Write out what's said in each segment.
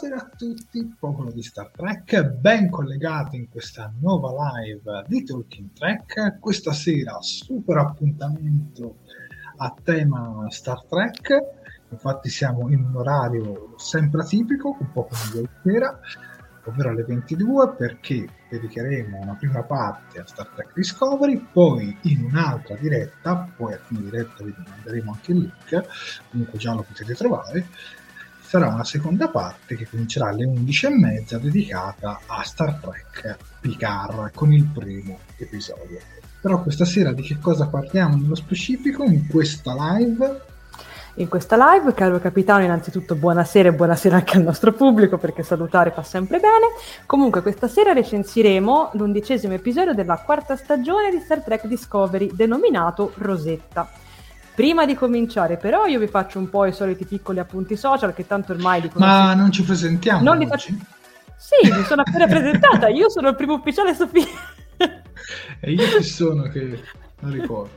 Buonasera a tutti, popolo di Star Trek, ben collegati in questa nuova live di Talking Trek. Questa sera super appuntamento a tema Star Trek, infatti siamo in un orario sempre atipico, un po' come ieri sera, ovvero alle 22 perché dedicheremo una prima parte a Star Trek Discovery, poi in un'altra diretta, poi a fine diretta vi manderemo anche il link, comunque già lo potete trovare, sarà una seconda parte che comincerà alle 11.30 dedicata a Star Trek Picard con il primo episodio. Però questa sera di che cosa parliamo nello specifico in questa live? In questa live, caro capitano, innanzitutto buonasera e buonasera anche al nostro pubblico perché salutare fa sempre bene. Comunque questa sera recensiremo l'undicesimo episodio della quarta stagione di Star Trek Discovery denominato Rosetta. Prima di cominciare, però, io vi faccio un po' i soliti piccoli appunti social che tanto ormai li Ma non ci presentiamo Non li faccio... Sì, mi sono appena presentata, io sono il primo ufficiale Sofia. E io chi sono che non ricordo.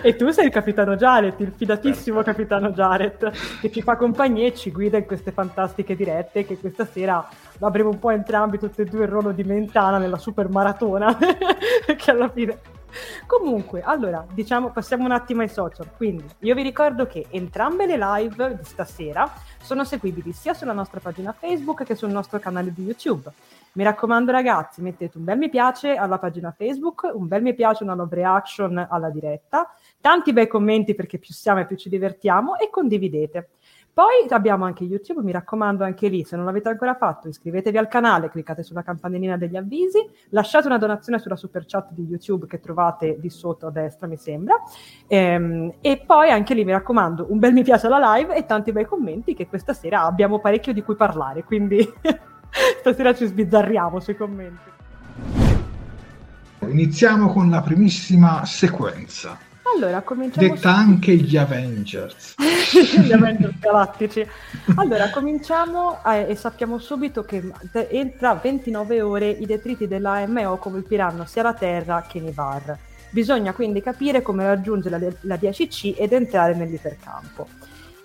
E tu sei il capitano Jared, il fidatissimo capitano Jared, che ci fa compagnia e ci guida in queste fantastiche dirette, che questa sera avremo un po' entrambi tutti e due il ruolo di Mentana nella super maratona, che alla fine... Comunque, allora, diciamo, passiamo un attimo ai social. Quindi, io vi ricordo che entrambe le live di stasera sono seguibili sia sulla nostra pagina Facebook che sul nostro canale di YouTube. Mi raccomando ragazzi, mettete un bel mi piace alla pagina Facebook, un bel mi piace, una love reaction alla diretta, tanti bei commenti perché più siamo e più ci divertiamo e condividete. Poi abbiamo anche YouTube, mi raccomando anche lì, se non l'avete ancora fatto, iscrivetevi al canale, cliccate sulla campanellina degli avvisi, lasciate una donazione sulla super chat di YouTube che trovate di sotto a destra, mi sembra. Ehm, e poi anche lì mi raccomando, un bel mi piace alla live e tanti bei commenti che questa sera abbiamo parecchio di cui parlare, quindi stasera ci sbizzarriamo sui commenti. Iniziamo con la primissima sequenza, Allora, cominciamo detta anche gli Avengers. gli Avengers galattici. Allora, cominciamo eh, e sappiamo subito che entra 29 ore i detriti della AMO colpiranno sia la Terra che Nivar. Bisogna quindi capire come raggiungere la, la 10C ed entrare nell'ipercampo.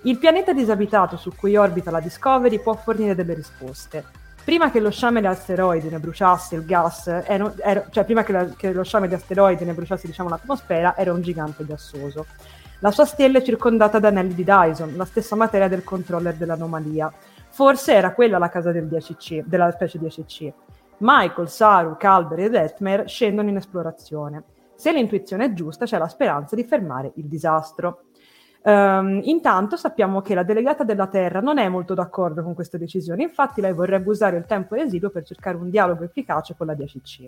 Il pianeta disabitato su cui orbita la Discovery può fornire delle risposte. Prima che lo sciame di asteroidi ne bruciasse il gas, ero- ero- cioè prima che, la- che lo sciame di asteroidi ne bruciasse diciamo, l'atmosfera, era un gigante gassoso. La sua stella è circondata da anelli di Dyson, la stessa materia del controller dell'anomalia. Forse era quella la casa del 10C, della specie 10C. Michael, Saru, Calder ed Etmer scendono in esplorazione. Se l'intuizione è giusta, c'è la speranza di fermare il disastro. Ehm, intanto sappiamo che la delegata della Terra non è molto d'accordo con questa decisione, infatti lei vorrebbe usare il tempo residuo per cercare un dialogo efficace con la 10C.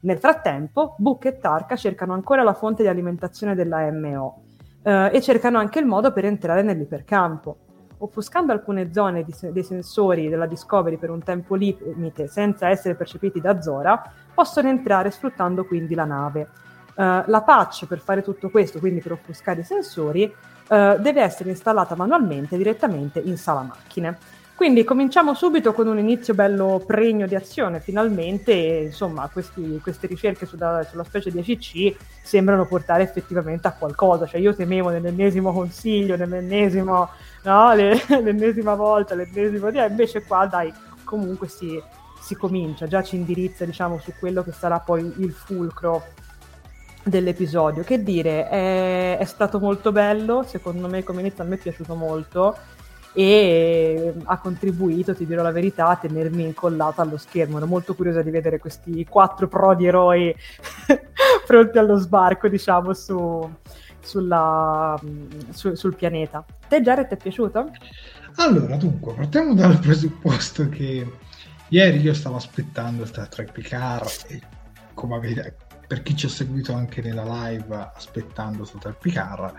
Nel frattempo, Book e Tarka cercano ancora la fonte di alimentazione della MO eh, e cercano anche il modo per entrare nell'ipercampo. offuscando alcune zone di, dei sensori della Discovery per un tempo limite senza essere percepiti da Zora, possono entrare sfruttando quindi la nave. Uh, la patch per fare tutto questo, quindi per offuscare i sensori, uh, deve essere installata manualmente direttamente in sala macchine. Quindi cominciamo subito con un inizio bello pregno di azione, finalmente, insomma, questi, queste ricerche sulla, sulla, specie di ACC sembrano portare effettivamente a qualcosa, cioè io temevo nell'ennesimo consiglio, nell'ennesimo, no, le, l'ennesima volta, l'ennesimo dia, invece qua dai, comunque si, si comincia, già ci indirizza diciamo su quello che sarà poi il fulcro dell'episodio. Che dire, è, è stato molto bello, secondo me come inizio a me è piaciuto molto e ha contribuito, ti dirò la verità, a tenermi incollata allo schermo. Ero molto curiosa di vedere questi quattro prodi eroi pronti allo sbarco, diciamo, su, sulla, su, sul pianeta. Te Jared ti è piaciuto? Allora, dunque, partiamo dal presupposto che ieri io stavo aspettando Star Trek Picard e come avete, per chi ci ha seguito anche nella live aspettando Total Picard,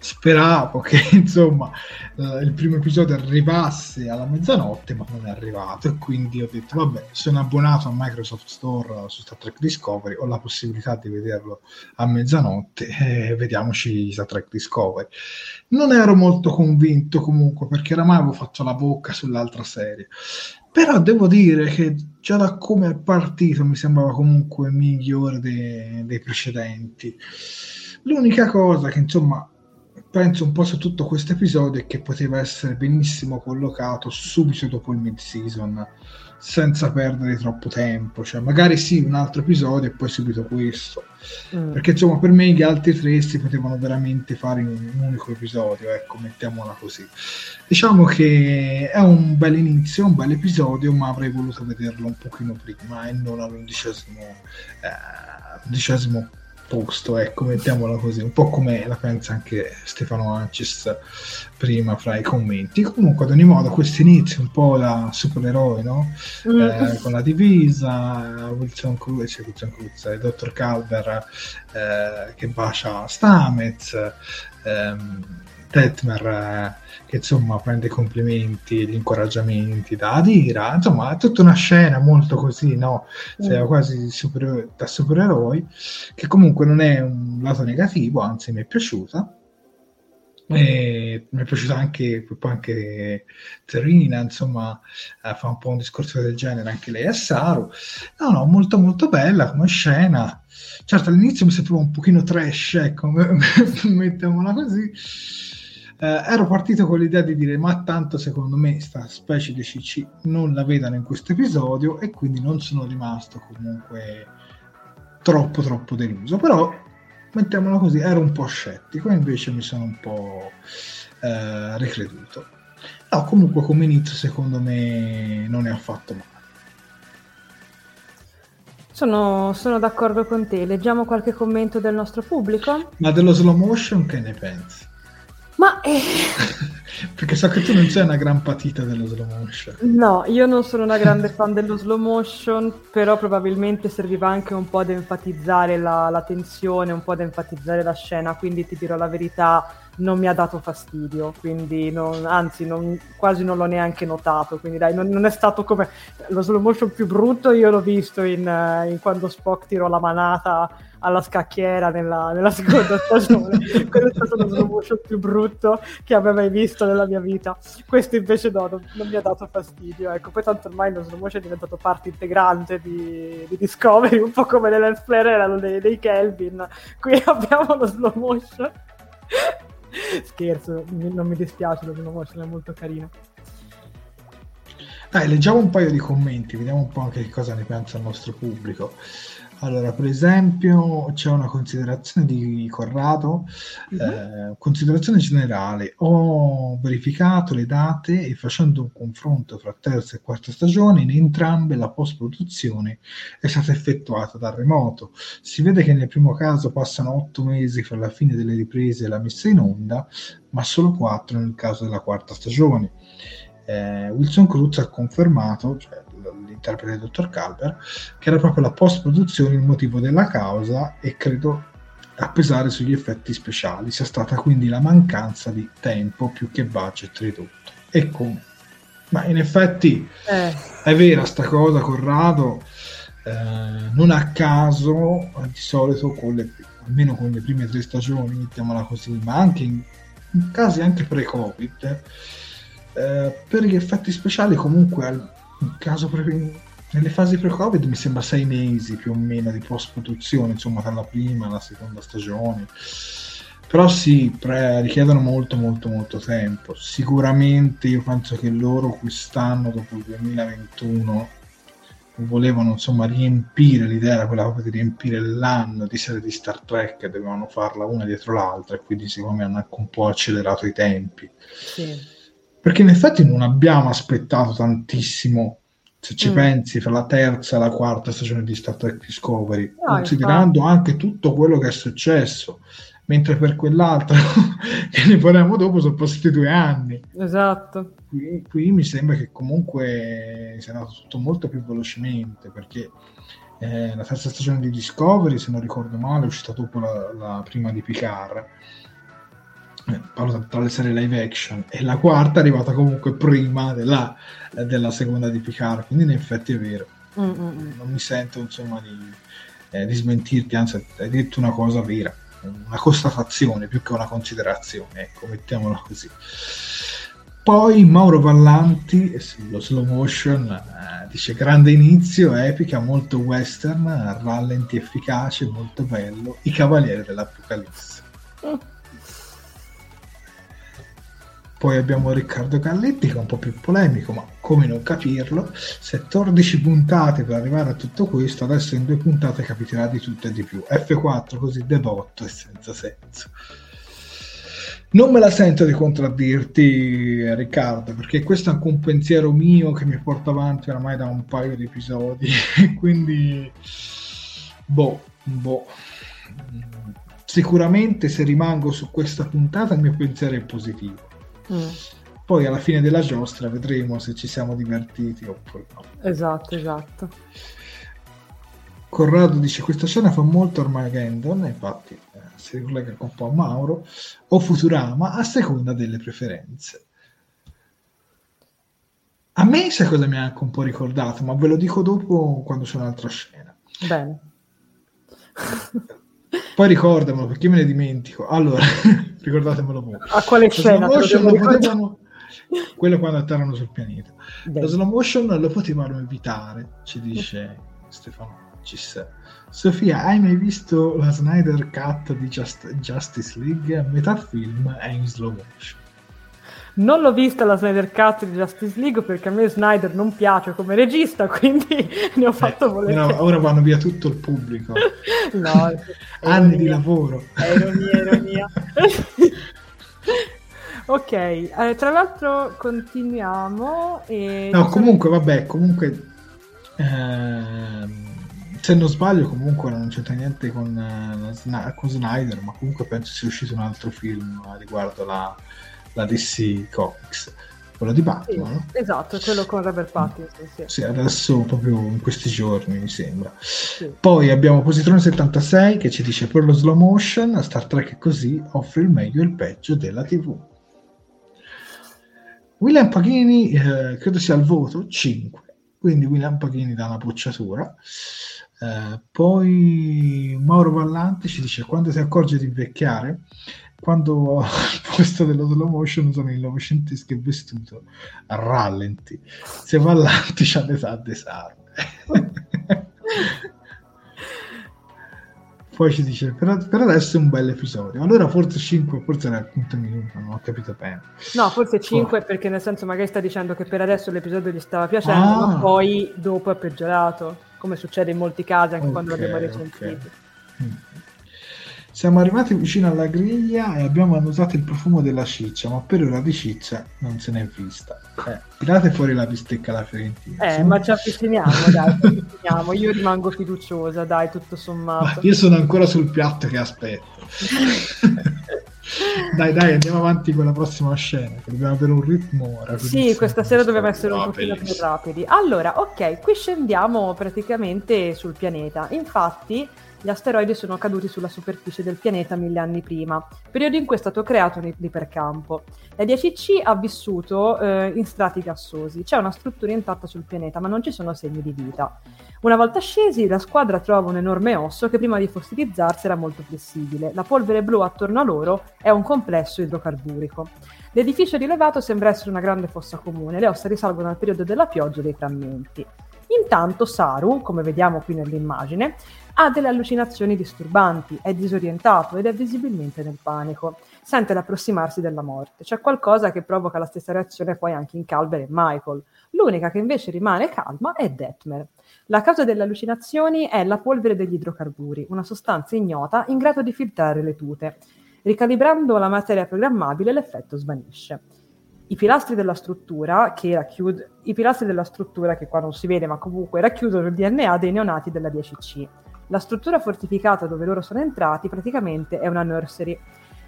speravo che insomma eh, il primo episodio arrivasse alla mezzanotte, ma non è arrivato e quindi ho detto vabbè, sono abbonato a Microsoft Store su Star Trek Discovery, ho la possibilità di vederlo a mezzanotte e vediamoci Star Trek Discovery. Non ero molto convinto comunque perché oramai avevo fatto la bocca sull'altra serie. Però devo dire che già da come è partito mi sembrava comunque migliore dei, dei precedenti. L'unica cosa che insomma penso un po' su tutto questo episodio è che poteva essere benissimo collocato subito dopo il mid-season senza perdere troppo tempo, cioè magari sì un altro episodio e poi subito questo, mm. perché insomma per me gli altri tre si potevano veramente fare in un unico episodio, ecco, mettiamola così. Diciamo che è un bel inizio, un bel episodio, ma avrei voluto vederlo un pochino prima e non all'undicesimo eh, undicesimo posto, ecco, mettiamola così, un po' come la pensa anche Stefano Ancis prima fra i commenti. Comunque, ad ogni modo, questo inizio un po' da supereroe, no? Mm. Eh, con la divisa, Wilson Cruz, cioè Wilson Cruz, il dottor Calver eh, che bacia Stamez, ehm, Tetmer eh, che insomma prende i complimenti, gli incoraggiamenti da Adira, insomma è tutta una scena molto così, no? Cioè, mm. quasi super, da supereroi, che comunque non è un lato negativo, anzi mi è piaciuta. Mm. E mi è piaciuta anche, poi anche Terrina, insomma, eh, fa un po' un discorso del genere anche lei a Saru. No, no, molto molto bella come scena. Certo, all'inizio mi sembrava un pochino trash, ecco, mettiamola così. Eh, ero partito con l'idea di dire ma tanto secondo me sta specie di CC non la vedano in questo episodio e quindi non sono rimasto comunque troppo troppo deluso. Però mettiamola così ero un po' scettico invece mi sono un po' eh, ricreduto. No comunque come inizio secondo me non è affatto male sono, sono, d'accordo con te. Leggiamo qualche commento del nostro pubblico. Ma dello slow motion che ne pensi? Ma... Eh... Perché so che tu non sei una gran patita dello slow motion. No, io non sono una grande fan dello slow motion, però probabilmente serviva anche un po' ad enfatizzare la, la tensione, un po' ad enfatizzare la scena, quindi ti dirò la verità, non mi ha dato fastidio, quindi non, anzi non, quasi non l'ho neanche notato, quindi dai, non, non, è stato come lo slow motion più brutto, io l'ho visto in, uh, in quando Spock tirò la manata alla scacchiera nella, nella seconda stagione. Quello è stato lo slow motion più brutto che abbia mai visto nella mia vita. Questo invece no, non, non, mi ha dato fastidio. Ecco, poi tanto ormai lo slow motion è diventato parte integrante di, di Discovery, un po' come le lens flare erano dei, dei Kelvin. Qui abbiamo lo slow motion. Scherzo, non mi dispiace, lo slow motion è molto carino. Dai, leggiamo un paio di commenti, vediamo un po' anche che cosa ne pensa il nostro pubblico. Allora, per esempio, c'è una considerazione di Corrado, uh-huh. eh, considerazione generale. Ho verificato le date e facendo un confronto fra terza e quarta stagione, in entrambe la post-produzione è stata effettuata da remoto. Si vede che nel primo caso passano otto mesi fra la fine delle riprese e la messa in onda, ma solo quattro nel caso della quarta stagione. Eh, Wilson Cruz ha confermato, cioè l'interprete del dottor Calver, che era proprio la post-produzione il motivo della causa e credo a pesare sugli effetti speciali sia stata quindi la mancanza di tempo più che budget ridotto. e come. Ma in effetti eh. è vera sta cosa, Corrado. Eh, non a caso, di solito, con le, almeno con le prime tre stagioni, mettiamola così, ma anche in, in casi anche pre-Covid, eh, per gli effetti speciali comunque caso pre- nelle fasi pre-Covid mi sembra sei mesi più o meno di post-produzione, insomma, tra la prima e la seconda stagione. Però sì, pre- richiedono molto molto molto tempo. Sicuramente io penso che loro quest'anno, dopo il 2021, volevano insomma riempire l'idea era quella proprio di riempire l'anno di serie di Star Trek e dovevano farla una dietro l'altra e quindi secondo me hanno anche un po' accelerato i tempi sì. Perché in effetti non abbiamo aspettato tantissimo se ci mm. pensi fra la terza e la quarta stagione di Star Trek Discovery no, considerando infatti. anche tutto quello che è successo mentre per quell'altro che ne parliamo dopo sono passati due anni. Esatto. Qui, qui mi sembra che comunque sia andato tutto molto più velocemente perché eh, la terza stagione di Discovery, se non ricordo male, è uscita dopo la, la prima di Picard. Eh, parlo tra le serie live action e la quarta è arrivata comunque prima della, della seconda di Picard quindi in effetti è vero Mm-mm. non mi sento insomma di, eh, di smentirti anzi hai detto una cosa vera una constatazione più che una considerazione, ecco, mettiamola così. Poi Mauro Vallanti, sullo slow motion, eh, dice grande inizio, epica, molto western, rallenti efficace, molto bello, i cavalieri dell'Apocalisse. Poi abbiamo Riccardo Galletti che è un po' più polemico, ma come non capirlo? 14 puntate per arrivare a tutto questo, adesso in due puntate capiterà di tutto e di più. F4 così devotto e senza senso. Non me la sento di contraddirti, Riccardo, perché questo è anche un pensiero mio che mi porta avanti oramai da un paio di episodi. Quindi, boh, boh. Sicuramente se rimango su questa puntata il mio pensiero è positivo Mm. Poi alla fine della giostra vedremo se ci siamo divertiti oppure no. Esatto, esatto. Corrado dice questa scena fa molto Armageddon, infatti eh, si ricollega un po' a Mauro, o Futurama a seconda delle preferenze. A me sai cosa mi ha anche un po' ricordato, ma ve lo dico dopo quando c'è un'altra scena. Bene. Poi ricordamelo perché me ne dimentico. Allora, ricordatemelo voi. A quale scena? Potevano... Quello quando atterrano sul pianeta. Beh. La slow motion lo potevano evitare, ci dice Stefano Cis. Sofia, hai mai visto la Snyder Cut di Just- Justice League? Metà film è in slow motion. Non l'ho vista la Snyder Cut di Justice League perché a me Snyder non piace come regista, quindi ne ho fatto eh, volere. No, ora vanno via tutto il pubblico. no, Anni di lavoro. È ironia, ironia. ok, eh, tra l'altro continuiamo. E no, comunque, vabbè, comunque... Ehm, se non sbaglio comunque non c'entra niente con, uh, con Snyder, ma comunque penso sia uscito un altro film riguardo la la DC Comics, quello di Batman. Sì, esatto, quello con Robert Pattinson. Sì. sì. adesso proprio in questi giorni mi sembra. Sì. Poi abbiamo Positrone 76 che ci dice per lo slow motion Star Trek così offre il meglio e il peggio della TV. William Paghini eh, credo sia al voto 5, quindi William Paghini dà una bocciatura. Eh, poi Mauro Vallanti ci dice quando si accorge di invecchiare quando al posto dello slow motion sono il novecentesco e vestito a rallenti se va avanti c'ha l'età desarme poi ci dice per, per, adesso è un bel episodio allora forse 5 forse era il quinto minuto non ho capito bene no forse 5 oh. perché nel senso magari sta dicendo che per adesso l'episodio gli stava piacendo ah. ma poi dopo è peggiorato come succede in molti casi anche okay, quando l'abbiamo recensito okay. Siamo arrivati vicino alla griglia e abbiamo annusato il profumo della ciccia, ma per ora di ciccia non se n'è vista. Eh, tirate fuori la bistecca alla fiorentina. Eh, sono... ma ci avviciniamo, dai, ci avviciniamo. Io rimango fiduciosa, dai, tutto sommato. Ma io sono ancora sul piatto che aspetto. dai, dai, andiamo avanti con la prossima scena, che dobbiamo avere un ritmo rapidissimo. Sì, questa sera dobbiamo essere un pochino più rapidi. Allora, ok, qui scendiamo praticamente sul pianeta. Infatti Gli asteroidi sono caduti sulla superficie del pianeta mille anni prima, periodo in cui è stato creato un ipercampo. La 10C ha vissuto eh, in strati gassosi, c'è una struttura intatta sul pianeta, ma non ci sono segni di vita. Una volta scesi, la squadra trova un enorme osso che prima di fossilizzarsi era molto flessibile. La polvere blu attorno a loro è un complesso idrocarburico. L'edificio rilevato sembra essere una grande fossa comune, le ossa risalgono al periodo della pioggia e dei frammenti. Intanto Saru, come vediamo qui nell'immagine, ha delle allucinazioni disturbanti, è disorientato ed è visibilmente nel panico. Sente l'approssimarsi della morte. C'è qualcosa che provoca la stessa reazione poi anche in Calver e Michael. L'unica che invece rimane calma è Detmer. La causa delle allucinazioni è la polvere degli idrocarburi, una sostanza ignota in grado di filtrare le tute. Ricalibrando la materia programmabile l'effetto svanisce. I pilastri della struttura, che racchiud- I pilastri della struttura, che qua non si vede ma comunque racchiudono il DNA dei neonati della 10C. La struttura fortificata dove loro sono entrati praticamente è una nursery.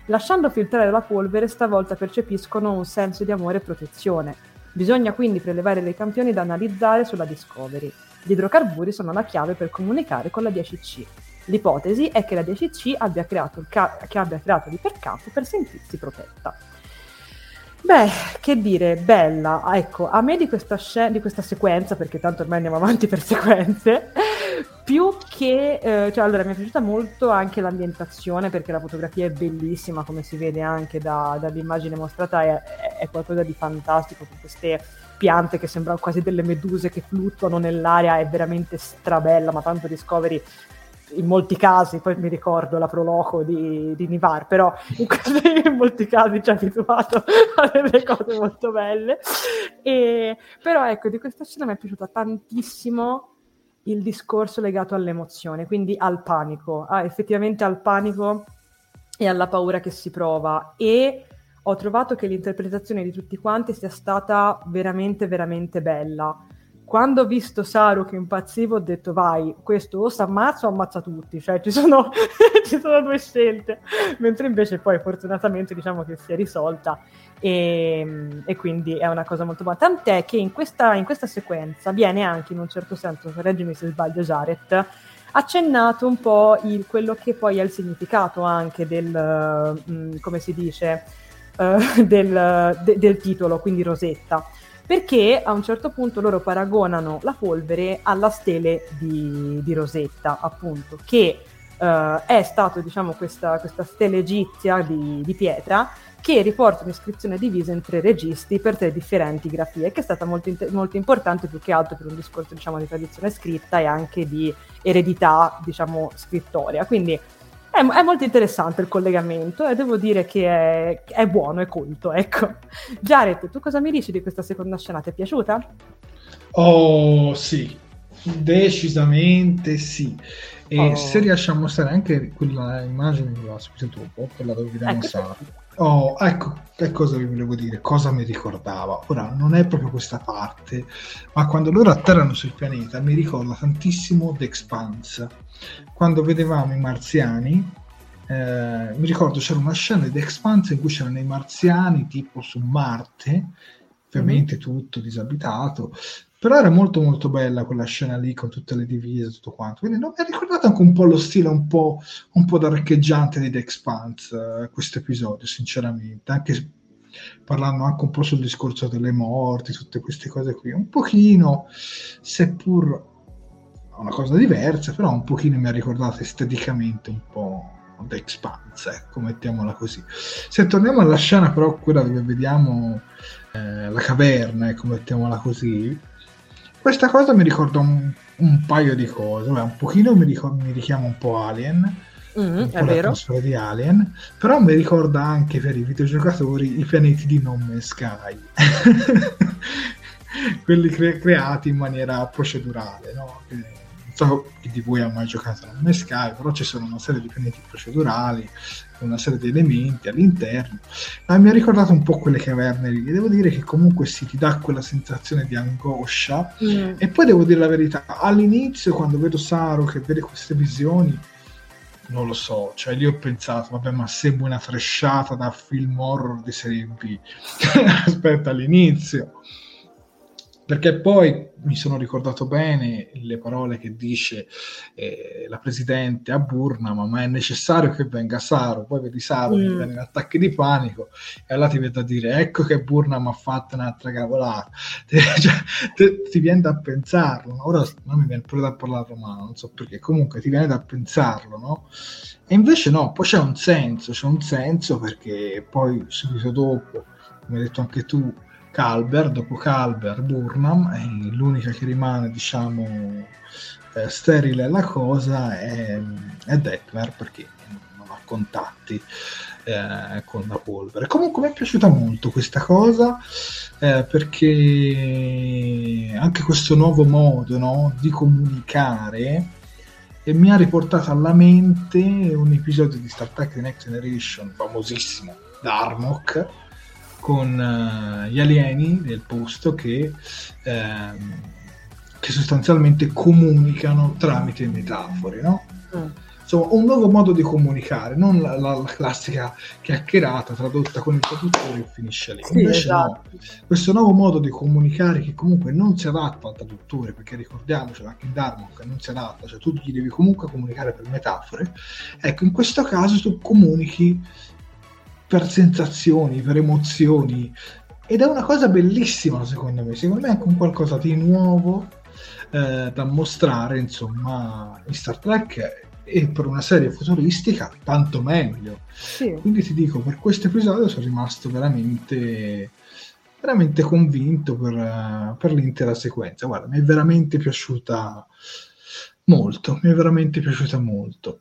Lasciando filtrare la polvere, stavolta percepiscono un senso di amore e protezione. Bisogna quindi prelevare dei campioni da analizzare sulla Discovery. Gli idrocarburi sono la chiave per comunicare con la 10C. L'ipotesi è che la 10C abbia creato, ca- che abbia creato l'ipercampo per sentirsi protetta. Beh, che dire, bella. Ecco, a me di questa, scena, di questa sequenza, perché tanto ormai andiamo avanti per sequenze, più che... Eh, cioè, allora, mi è piaciuta molto anche l'ambientazione, perché la fotografia è bellissima, come si vede anche da, dall'immagine mostrata, è, è qualcosa di fantastico, con queste piante che sembrano quasi delle meduse che fluttuano nell'aria, è veramente strabella, ma tanto Discovery in molti casi, poi mi ricordo la proloco di, di Nivar, però in, questi, in, molti casi ci ha abituato a delle cose molto belle. E, però ecco, di questa scena mi è piaciuta tantissimo il discorso legato all'emozione, quindi al panico, ah, effettivamente al panico e alla paura che si prova. E ho trovato che l'interpretazione di tutti quanti sia stata veramente, veramente bella. Quando ho visto Saru che impazziva ho detto vai, questo o si ammazza o ammazza tutti, cioè ci sono, ci sono due scelte, mentre invece poi fortunatamente diciamo che si è risolta. E, e, quindi è una cosa molto buona. Tant'è che in questa, in questa sequenza viene anche in un certo senso, correggimi se sbaglio Jared, accennato un po' il, quello che poi è il significato anche del, mh, mm, come si dice, uh, del, de, del titolo, quindi Rosetta perché a un certo punto loro paragonano la polvere alla stele di, di Rosetta, appunto, che uh, è stato, diciamo, questa, questa stele egizia di, di, pietra che riporta un'iscrizione divisa in tre registi per tre differenti grafie, che è stata molto, molto importante più che altro per un discorso, diciamo, di tradizione scritta e anche di eredità, diciamo, scrittoria. Quindi è, è, molto interessante il collegamento e devo dire che è, è buono, è colto, ecco. Jared, tu cosa mi dici di questa seconda scena? Ti è piaciuta? Oh, sì, decisamente sì. E oh. se riusciamo a mostrare anche quella immagine subito dopo, quella dove vediamo ecco. Sara. Oh, ecco che cosa vi volevo dire, cosa mi ricordava. Ora, non è proprio questa parte, ma quando loro atterrano sul pianeta mi ricorda tantissimo The Expanse quando vedevamo i marziani, eh, mi ricordo c'era una scena di The Expanse in cui c'erano i marziani tipo su Marte, ovviamente mm-hmm. tutto disabitato, però era molto molto bella quella scena lì con tutte le divise e tutto quanto. Quindi no, mi ha ricordato anche un po' lo stile un po', un po d'archeggiante di The Expanse eh, questo episodio sinceramente. Anche parlando anche un po' sul discorso delle morti tutte queste cose qui. Un pochino seppur una cosa diversa, però un pochino mi ha ricordato esteticamente un po' The Expanse, ecco, mettiamola così. Se torniamo alla scena però quella dove vediamo eh, la caverna, ecco, mettiamola così, questa cosa mi ricorda un, un paio di cose, Beh, un pochino mi, ricorda, mi, richiama un po' Alien, mm, un po' l'atmosfera di Alien, però mi ricorda anche per i videogiocatori i pianeti di No Man's Sky. quelli cre- creati in maniera procedurale, no? So chi di voi ha mai giocato a un Sky, però ci sono una serie di pianeti procedurali, una serie di elementi all'interno. Ma mi ha ricordato un po' quelle caverne lì. Devo dire che comunque si ti dà quella sensazione di angoscia. Mm. E poi devo dire la verità, all'inizio quando vedo Saru che vede queste visioni, non lo so, cioè lì ho pensato, vabbè, ma sembra una fresciata da film horror di serie B. Aspetta all'inizio perché poi mi sono ricordato bene le parole che dice eh, la Presidente a Burnham, ma è necessario che venga Saro, poi vedi Saro mm. che viene in attacchi di panico e allora ti viene a dire ecco che Burnham ha fatto un'altra cavolata, cioè, ti, ti viene da pensarlo, ora non mi viene pure da parlare romano, non so perché, comunque ti viene da pensarlo, no? E invece no, poi c'è un senso, c'è un senso perché poi subito dopo, come hai detto anche tu, Calber, dopo Calber, Burnham, e l'unica che rimane, diciamo, eh, sterile la cosa è, è Detmer perché non ha contatti eh, con la polvere. Comunque mi è piaciuta molto questa cosa eh, perché anche questo nuovo modo no, di comunicare e mi ha riportato alla mente un episodio di Star Trek The Next Generation famosissimo, Darmok, con uh, gli alieni del posto che, ehm, che, sostanzialmente comunicano tramite metafore, no? Mm. Insomma, un nuovo modo di comunicare, non la, la, la classica chiacchierata tradotta con il traduttore e finisce lì. Sì, Invece esatto. no, questo nuovo modo di comunicare che comunque non si adatta al traduttore, perché ricordiamoci anche in Darmok non si adatta, cioè tu gli devi comunque comunicare per metafore, ecco, in questo caso tu comunichi per sensazioni, per emozioni. Ed è una cosa bellissima, secondo me. Secondo me è anche un qualcosa di nuovo eh, da mostrare, insomma, in Star Trek e per una serie futuristica tanto meglio. Sì. Quindi ti dico, per questo episodio sono rimasto veramente veramente convinto per, per l'intera sequenza. Guarda, mi è veramente piaciuta molto, mi è veramente piaciuta molto.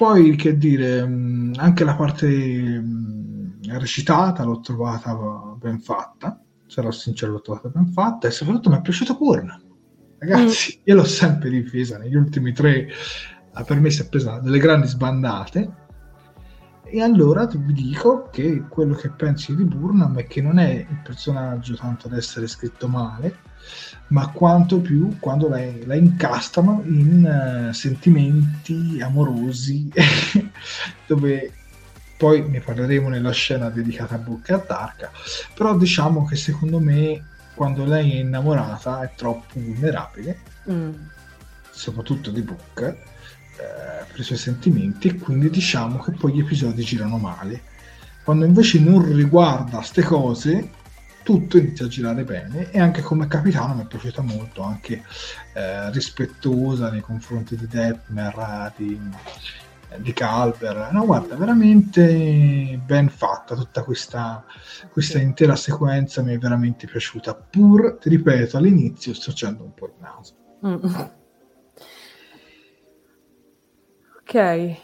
Poi, che dire, mm, anche la parte mm, recitata l'ho trovata ben fatta, sarò sincero, l'ho trovata ben fatta e soprattutto mi è piaciuta Purna. Ragazzi, mm. io l'ho sempre difesa negli ultimi tre, per me si è presa delle grandi sbandate. E allora vi dico che quello che pensi di Burnham è che non è il personaggio tanto ad essere scritto male, ma quanto più quando la, la incastano in uh, sentimenti amorosi dove poi ne parleremo nella scena dedicata a Book e a Tarka però diciamo che secondo me quando lei è innamorata è troppo vulnerabile mm. soprattutto di Book eh, per i suoi sentimenti e quindi diciamo che poi gli episodi girano male quando invece non riguarda queste cose tutto inizia a girare bene e anche come capitano mi è piaciuta molto, anche eh, rispettosa nei confronti di Detmer, di, di Calver. No, guarda, veramente ben fatta tutta questa, questa intera sequenza, mi è veramente piaciuta. Pur, ti ripeto, all'inizio sto facendo un po' il naso. Mm. Ok,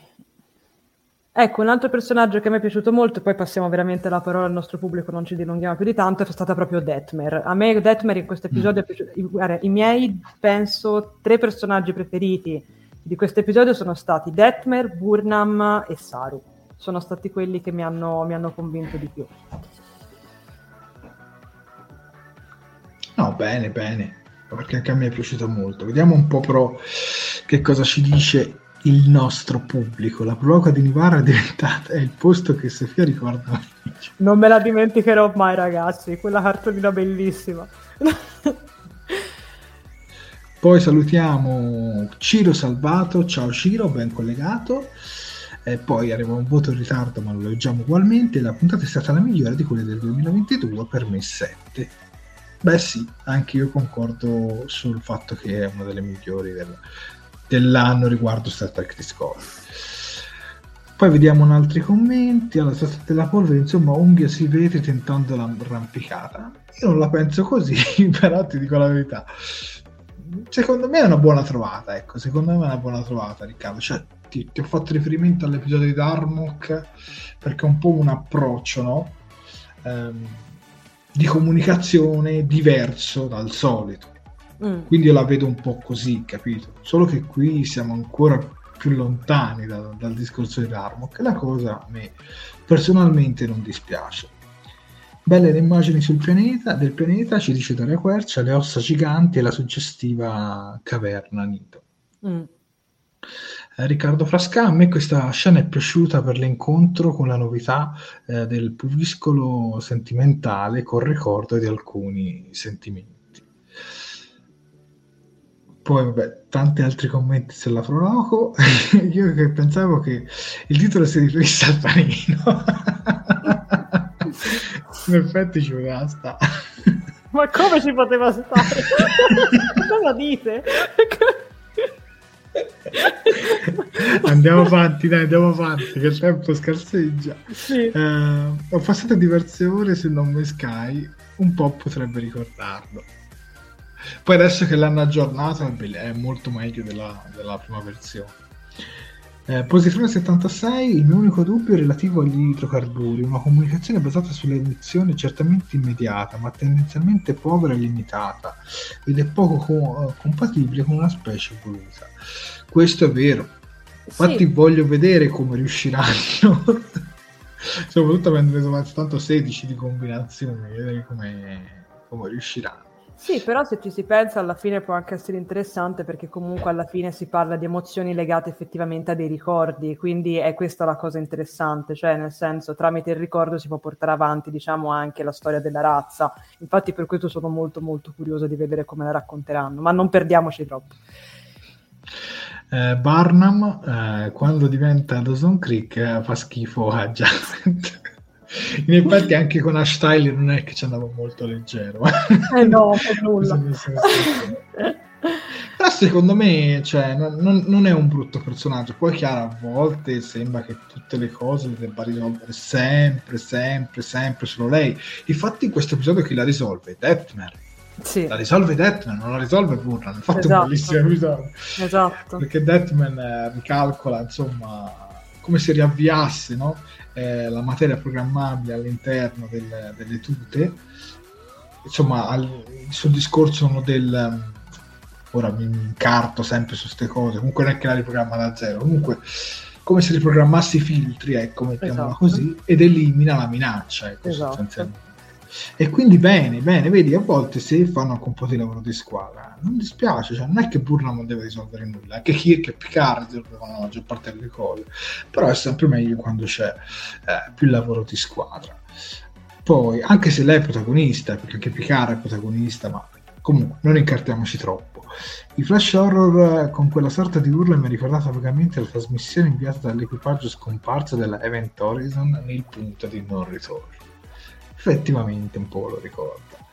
Ecco, un altro personaggio che mi è piaciuto molto, poi passiamo veramente la parola al nostro pubblico, non ci dilunghiamo più di tanto, è stata proprio Detmer. A me Detmer in questo episodio mm. è piaciuto. Guarda, I miei, penso, tre personaggi preferiti di questo episodio sono stati Detmer, Burnham e Saru. Sono stati quelli che mi hanno, mi hanno convinto di più. No, bene, bene, perché anche a me è piaciuto molto. Vediamo un po' però che cosa ci dice il nostro pubblico. La prologa di Nivara è diventata è il posto che Sofia ricorda. Non me la dimenticherò mai, ragazzi. Quella cartolina bellissima. Poi salutiamo Ciro Salvato. Ciao Ciro, ben collegato. E poi arriva un voto in ritardo, ma lo leggiamo ugualmente. La puntata è stata la migliore di quelle del 2022, per me 7. Beh sì, anche io concordo sul fatto che è una delle migliori del, dell'anno riguardo Star Trek Discovery. Poi vediamo un altri commenti. Alla Società della polvere, insomma, unghia si vede tentando l'arrampicata. Io non la penso così, però ti dico la verità. Secondo me è una buona trovata, ecco, secondo me è una buona trovata, Riccardo. Cioè, ti, ti ho fatto riferimento all'episodio di Darmok perché è un po' un approccio, no? Um, di comunicazione diverso dal solito Mm. Quindi io la vedo un po' così, capito? Solo che qui siamo ancora più lontani da, dal discorso di Darmok, che la cosa a me personalmente non dispiace. Belle le immagini sul pianeta, del pianeta, ci dice Daria Quercia, le ossa giganti e la suggestiva caverna Nito. Mm. Eh, Riccardo Frasca, a me questa scena è piaciuta per l'incontro con la novità eh, del pulviscolo sentimentale con ricordo di alcuni sentimenti. Poi, vabbè, tanti altri commenti sulla Proloco. Io che pensavo che il titolo si riferisse al panino. In effetti ci poteva stare. Ma come ci poteva stare? Cosa dite? andiamo avanti, dai, andiamo avanti, che il tempo scarseggia. Sì. Eh, ho passato diverse ore su Nome Sky, un po' potrebbe ricordarlo. Poi adesso che l'hanno aggiornato è molto meglio della, della prima versione. Eh, posizione 76, il mio unico dubbio è relativo agli idrocarburi, una comunicazione basata sulle emissioni certamente immediata, ma tendenzialmente povera e limitata, ed è poco co- compatibile con una specie evoluta. Questo è vero. Infatti sì. voglio vedere come riusciranno, soprattutto avendo preso tanto 16 di combinazioni, vedere come, come riusciranno. Sì, però se ci si pensa alla fine può anche essere interessante perché comunque alla fine si parla di emozioni legate effettivamente a dei ricordi, quindi è questa la cosa interessante, cioè nel senso tramite il ricordo si può portare avanti diciamo anche la storia della razza, infatti per questo sono molto molto curioso di vedere come la racconteranno, ma non perdiamoci troppo. Eh, Barnum eh, quando diventa Dawson Creek eh, fa schifo a Janet in effetti anche con Ash Tyler non è che ci andavo molto leggero eh no, per nulla però secondo me cioè, non, non, è un brutto personaggio poi chiaro a volte sembra che tutte le cose le debba risolvere sempre sempre sempre solo lei infatti in questo episodio chi la risolve? Deathmare sì. la risolve Deathman, non la risolve Burran. Infatti esatto. è un esatto. bellissimo episodio. Esatto. Perché Deathman eh, ricalcola, insomma, come se riavviasse no? Eh, la materia programmabile all'interno del, delle tute. Insomma, al, sul discorso del... Ora mi incarto sempre su queste cose, comunque non è che la riprogramma da zero, comunque come se riprogrammassi i filtri, ecco, mettiamola esatto. così, ed elimina la minaccia, ecco, esatto. sostanzialmente e quindi bene, bene, vedi, a volte se fanno anche un po' di lavoro di squadra, non dispiace, cioè non è che Burnham non deve risolvere nulla, anche Kirk e Picard risolvevano la maggior parte delle cose, però è sempre meglio quando c'è eh, più lavoro di squadra. Poi, anche se lei è protagonista, perché anche Picard è protagonista, ma comunque non incartiamoci troppo. I flash horror con quella sorta di urla mi ha ricordato vagamente la trasmissione inviata dall'equipaggio scomparso della Event Horizon nel punto di non ritorno effettivamente un po' lo ricorda.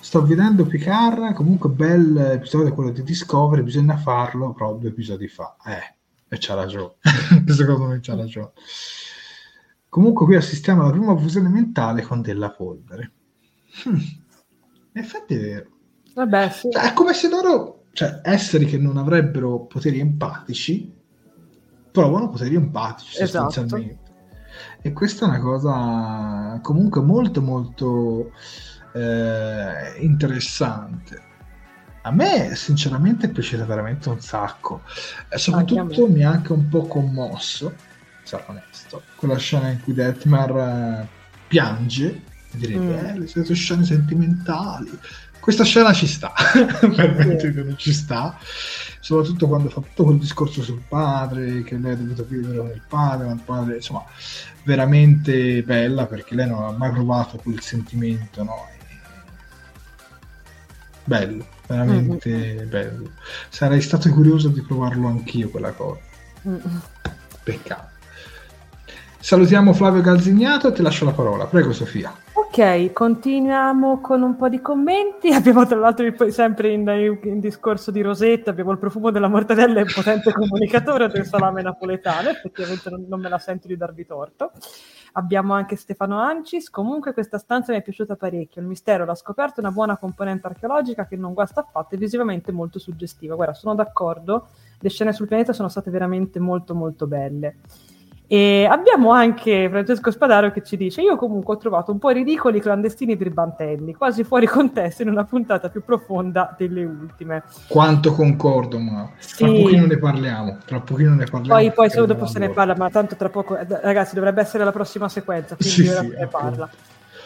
Sto vedendo Picard, comunque bel episodio quello di Discovery, bisogna farlo però due episodi fa. Eh, e c'ha ragione, secondo me c'ha ragione. Comunque qui assistiamo alla prima fusione mentale con della polvere. Hm. In effetti è vero. Vabbè, sì. cioè, è come se loro, cioè esseri che non avrebbero poteri empatici, provano poteri empatici esatto. sostanzialmente. E questa è una cosa comunque molto molto eh, interessante. A me sinceramente è piaciuta veramente un sacco. E soprattutto mi ha anche un po' commosso, sarò onesto, quella scena in cui Detmar eh, piange, direi mm. eh, le sue scene sentimentali. Questa scena ci sta, per sì. me ci sta soprattutto quando fa tutto quel discorso sul padre, che lei ha dovuto vivere con il padre, il padre, insomma, veramente bella perché lei non ha mai provato quel sentimento, no? Bello, veramente mm-hmm. bello. Sarei stato curioso di provarlo anch'io quella cosa. Mm-hmm. Peccato. Salutiamo Flavio Galzignato e ti lascio la parola. Prego Sofia. Ok, continuiamo con un po' di commenti. Abbiamo tra l'altro sempre in, in discorso di Rosetta, abbiamo il profumo della mortadella e il potente comunicatore del salame napoletano, effettivamente non, non, me la sento di darvi torto. Abbiamo anche Stefano Ancis, comunque questa stanza mi è piaciuta parecchio, il mistero l'ha scoperto, una buona componente archeologica che non guasta affatto e visivamente molto suggestiva. Guarda, sono d'accordo, le scene sul pianeta sono state veramente molto molto belle. E abbiamo anche Francesco Spadaro che ci dice: Io comunque ho trovato un po' ridicoli i clandestini birbantelli, quasi fuori contesto in una puntata più profonda delle ultime. Quanto concordo, ma sì. tra pochino ne parliamo. Tra pochino ne parliamo. Poi, poi dopo se ne parla, ma tanto tra poco, eh, ragazzi, dovrebbe essere la prossima sequenza, quindi sì, ora sì, ne parla.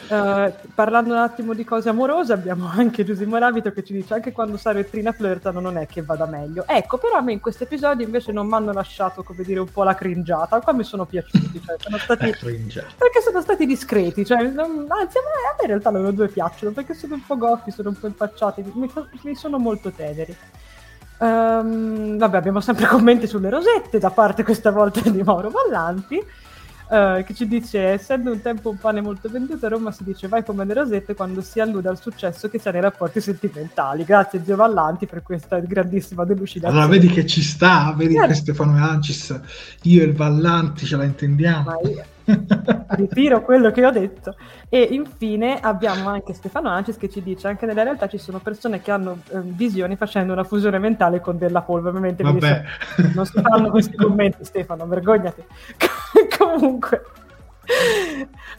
Uh, parlando un attimo di cose amorose, abbiamo anche Giusy Morabito che ci dice anche quando Saro e Trina flirtano non è che vada meglio. Ecco, però a me in questi episodi invece non mi hanno lasciato, come dire, un po' la cringiata. Qua mi sono piaciuti, cioè, sono stati... perché sono stati discreti, cioè, non... anzi a me, in realtà loro due piacciono, perché sono un po' goffi, sono un po' impacciati, mi, mi sono molto teneri. Um, vabbè, abbiamo sempre commenti sulle rosette da parte questa volta di Mauro Vallanti. Uh, che ci dice essendo un tempo un pane molto venduto a Roma si dice vai come le rosette quando si allude al successo che c'è nei rapporti sentimentali grazie Zio Vallanti per questa grandissima delucidazione allora vedi che ci sta vedi certo. che Stefano Ancis io e il Vallanti ce la intendiamo ritiro quello che ho detto. E infine abbiamo anche Stefano Ancis che ci dice anche nella realtà ci sono persone che hanno eh, visioni facendo una fusione mentale con della polvere. Ovviamente Vabbè. So, non si fanno questi commenti, Stefano, vergognati. Comunque.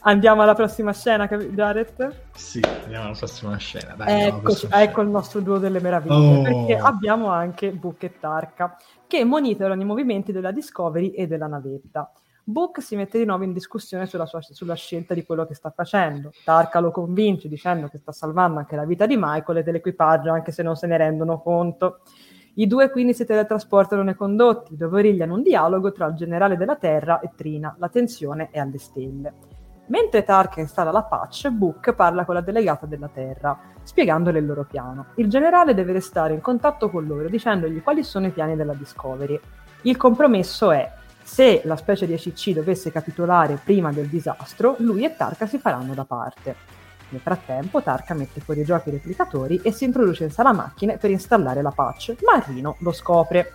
Andiamo alla prossima scena, Jared? Sì, andiamo alla prossima scena. Dai, Eccoci, prossima ecco scena. il nostro duo delle meraviglie, oh. perché abbiamo anche Book e Tarka, che monitorano i movimenti della Discovery e della navetta. Book si mette di nuovo in discussione sulla, sua, sulla scelta di quello che sta facendo. Tarka lo convince dicendo che sta salvando anche la vita di Michael e dell'equipaggio, anche se non se ne rendono conto. I due quindi si teletrasportano nei condotti, dove origliano un dialogo tra il generale della Terra e Trina. La tensione è alle stelle. Mentre Tarka installa la patch, Book parla con la delegata della Terra, spiegandole il loro piano. Il generale deve restare in contatto con loro, dicendogli quali sono i piani della Discovery. Il compromesso è se la specie di ACC dovesse capitolare prima del disastro, lui e Tarka si faranno da parte. Nel frattempo Tarka mette fuori giochi i replicatori e si introduce in sala macchine per installare la patch, ma Rino lo scopre.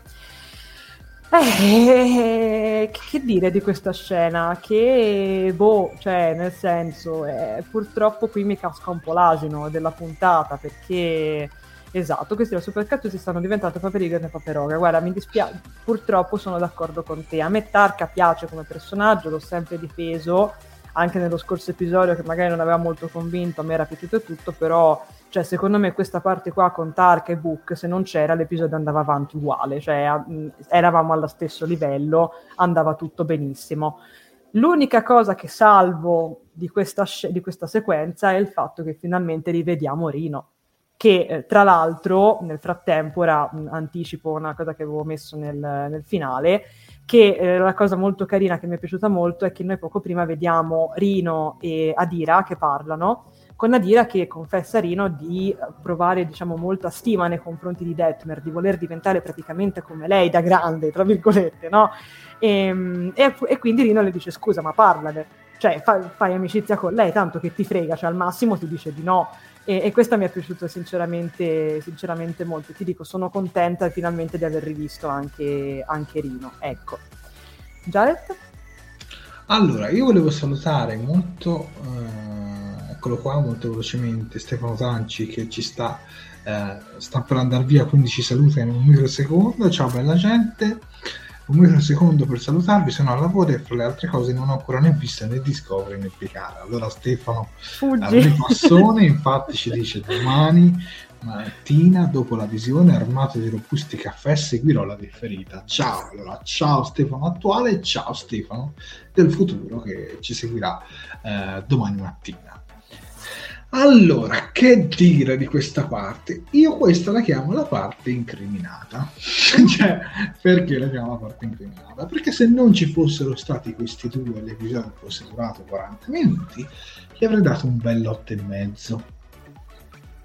Eh, che dire di questa scena? Che, boh, cioè, nel senso, eh, purtroppo qui mi casca un po' l'asino della puntata, perché Esatto, questi da si stanno diventando Paperigan e Paperoga. Guarda, mi dispiace, purtroppo sono d'accordo con te. A me Tarka piace come personaggio, l'ho sempre difeso, anche nello scorso episodio che magari non aveva molto convinto, a me era piaciuto tutto, però cioè, secondo me questa parte qua con Tarka e Book, se non c'era, l'episodio andava avanti uguale, cioè mh, eravamo allo stesso livello, andava tutto benissimo. L'unica cosa che salvo di questa, di questa sequenza è il fatto che finalmente rivediamo Rino che eh, tra l'altro nel frattempo era un anticipo una cosa che avevo messo nel, nel finale che eh, cosa molto carina che mi è piaciuta molto è che noi poco prima vediamo Rino e Adira che parlano con Adira che confessa a Rino di provare diciamo molta stima nei confronti di Detmer, di voler diventare praticamente come lei da grande, tra virgolette, no? E, ehm, e, e quindi Rino le dice scusa ma parlane, cioè fai, fai amicizia con lei, tanto che ti frega, cioè al massimo ti dice di no e, e, questa mi è piaciuta sinceramente, sinceramente molto. Ti dico, sono contenta finalmente di aver rivisto anche, anche Rino. Ecco. Jared? Allora, io volevo salutare molto, eh, eccolo qua, molto velocemente, Stefano Tanci che ci sta, eh, sta per andare via, quindi ci saluta in un microsecondo. Ciao bella gente un microsecondo per salutarvi, sono al lavoro e fra le altre cose non ho ancora né visto né Discovery né Picard. Allora Stefano Ripassone infatti ci dice domani mattina dopo la visione armato di robusti caffè seguirò la differita. Ciao, allora ciao Stefano attuale e ciao Stefano del futuro che ci seguirà eh, domani mattina. Allora, che dire di questa parte? Io questa la chiamo la parte incriminata. cioè, perché la chiamo la parte incriminata? Perché se non ci fossero stati questi due l'episodio fosse durato 40 minuti, gli avrei dato un bel 8 mezzo.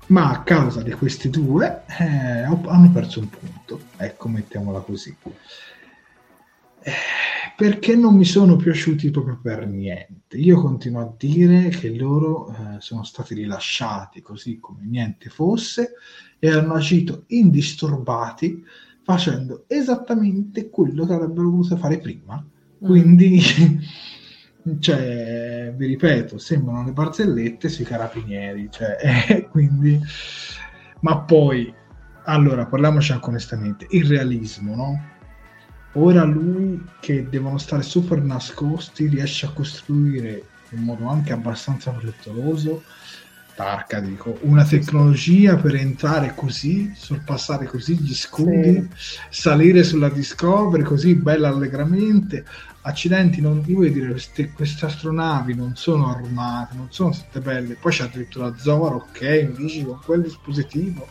Ma a causa di questi due eh, hanno perso un punto. Ecco, mettiamola così. Perché non mi sono piaciuti proprio per niente. Io continuo a dire che loro eh, sono stati rilasciati così come niente fosse e hanno agito indisturbati facendo esattamente quello che avrebbero voluto fare prima. Mm. Quindi, cioè, vi ripeto, sembrano le barzellette sui carabinieri, cioè, eh, quindi... Ma poi, allora, parliamoci anche onestamente, il realismo, no? Ora lui, che devono stare super nascosti, riesce a costruire in modo anche abbastanza frettoloso, Tarka dico, una tecnologia per entrare così, sorpassare così gli scudi, sì. salire sulla Discovery così bella allegramente, accidenti, non, io voglio dire, queste, queste, astronavi non sono armate, non sono tutte belle. Poi c'è addirittura Zora, ok, dici con quel dispositivo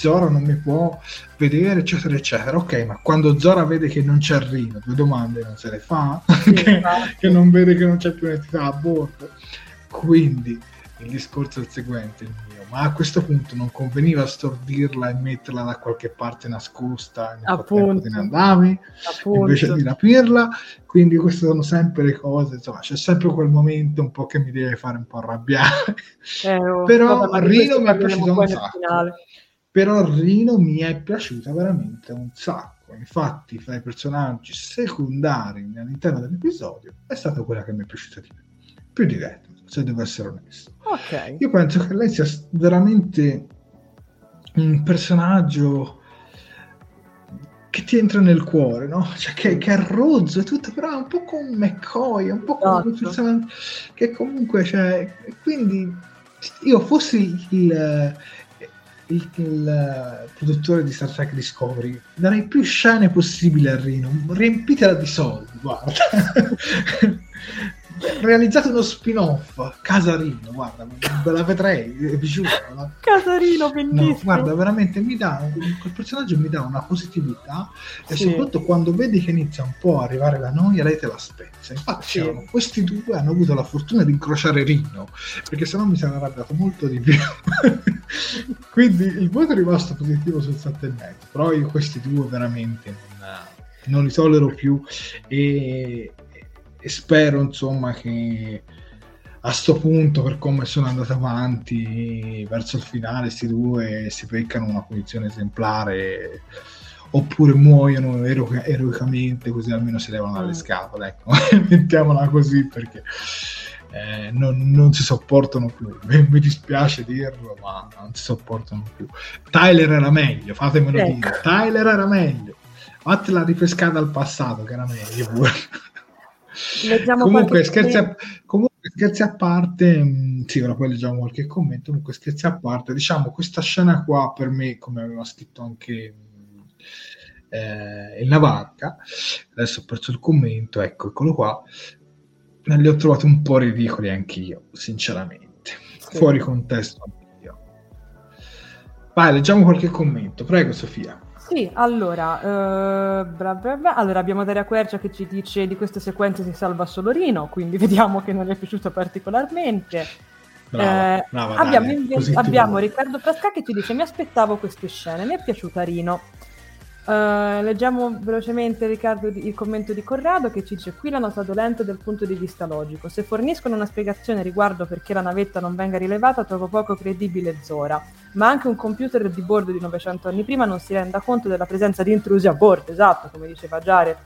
Zora non mi può vedere, eccetera, eccetera. Ok, ma quando Zora vede che non c'è Rino, due domande non se le fa, sì, che, esatto. che, non vede che non c'è più un'entità a bordo. Quindi il discorso è il seguente, il mio, ma a questo punto non conveniva stordirla e metterla da qualche parte nascosta nel appunto, te ne andavi appunto. invece di rapirla quindi queste sono sempre le cose insomma c'è sempre quel momento un po' che mi deve fare un po' arrabbiare eh, oh, però vabbè, Rino mi è piaciuto un sacco finale però Rino mi è piaciuta veramente un sacco. Infatti, fra i personaggi secondari all'interno dell'episodio è stata quella che mi è piaciuta di più. Più di Red, se devo essere onesto. Okay. Io penso che lei sia veramente un personaggio che ti entra nel cuore, no? Cioè che, che è rozzo e tutto, però è un po' come McCoy, un po' come esatto. personaggio che comunque, cioè, quindi io fossi il, il, il, eh, produttore di Star Trek Discovery. Darei più scene possibili a Rino riempitela di soldi guarda realizzato uno spin-off Casarino guarda ve la vedrei vi giuro no? Casarino bellissimo no, guarda veramente mi dà quel personaggio mi dà una positività e sì. soprattutto quando vedi che inizia un po' a arrivare la noia lei te la spezza infatti sì. questi due hanno avuto la fortuna di incrociare Rino perché sennò mi sarei arrabbiato molto di più quindi il voto è rimasto positivo sul 7,5 però io questi due veramente non, non li tollero più e, e spero insomma che a sto punto per come sono andato avanti verso il finale questi due si beccano una posizione esemplare oppure muoiono ero- eroicamente così almeno si levano dalle mm. scatole ecco. Mettiamola così perché eh, non, non, si sopportano più. Mi, mi, dispiace dirlo ma non si sopportano più. Tyler era meglio fatemelo ecco. dire. Tyler era meglio. Fatela ripescata al passato che era meglio pure Leggiamo comunque, scherzi a, comunque, scherzi a, parte, mh, mm, sì, ora poi leggiamo qualche commento. Comunque, scherzi a parte, diciamo, questa scena qua per me, come aveva scritto anche mm, eh, il Navarca, adesso ho perso il commento, ecco, eccolo qua. Li ho trovati un po' ridicoli anch'io, sinceramente, sì. fuori contesto anch'io. Vai, leggiamo qualche commento, prego Sofia. Sì, allora, uh, bla bla bla. allora abbiamo Daria Quercia che ci dice di queste sequenze si salva solo Rino, quindi vediamo che non gli è piaciuto particolarmente. Brava, eh, brava, abbiamo, abbiamo Riccardo Frasca che ci dice mi aspettavo queste scene, mi è piaciuta Rino. Uh, leggiamo velocemente Riccardo il commento di Corrado che ci dice qui la nota dolente dal punto di vista logico. Se forniscono una spiegazione riguardo perché la navetta non venga rilevata trovo poco credibile Zora, ma anche un computer di bordo di 900 anni prima non si renda conto della presenza di intrusi a bordo, esatto, come diceva Jared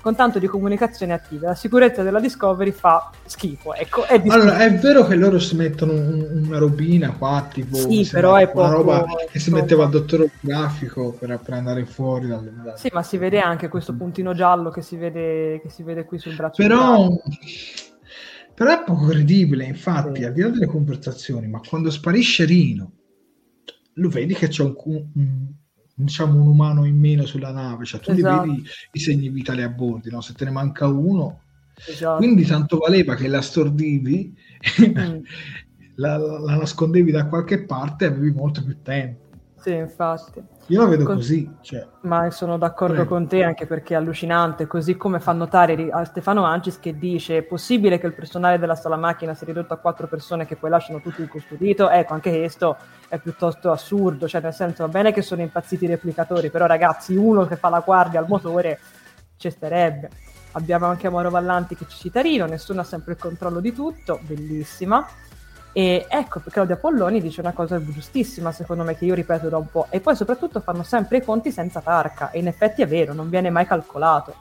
con tanto di comunicazione attiva. La sicurezza della Discovery fa schifo. Ecco, è allora, è vero che loro si mettono un, una robina qua, tipo sì, però è una roba che si metteva al dottore grafico per, per, andare fuori dalle, dalle... Sì, ma si vede anche questo puntino giallo che si vede, che si vede qui sul braccio. Però... Però è poco credibile, infatti, sì. al di là delle conversazioni, ma quando sparisce Rino, lo vedi che c'è un, un diciamo un umano in meno sulla nave, cioè tu esatto. vedi i segni vitali a bordo, no? se te ne manca uno, esatto. quindi tanto valeva che la stordivi, mm. la, la, nascondevi da qualche parte e avevi molto più tempo. Sì, infatti. Io la vedo con... così. Cioè... Ma sono d'accordo Prego. con te anche perché è allucinante, così come fa notare a Stefano Ancis che dice è possibile che il personale della sala macchina sia ridotto a quattro persone che poi lasciano tutto incustodito? Ecco, anche questo è piuttosto assurdo, cioè nel senso va bene che sono impazziti i replicatori, però ragazzi uno che fa la guardia al motore ci starebbe. Abbiamo anche Amoro Vallanti che ci cita Rino, nessuno ha sempre il controllo di tutto, bellissima. E ecco, Claudia Polloni dice una cosa giustissima, secondo me, che io ripeto da un po'. E poi soprattutto fanno sempre i conti senza Tarca. E in effetti è vero, non viene mai calcolato.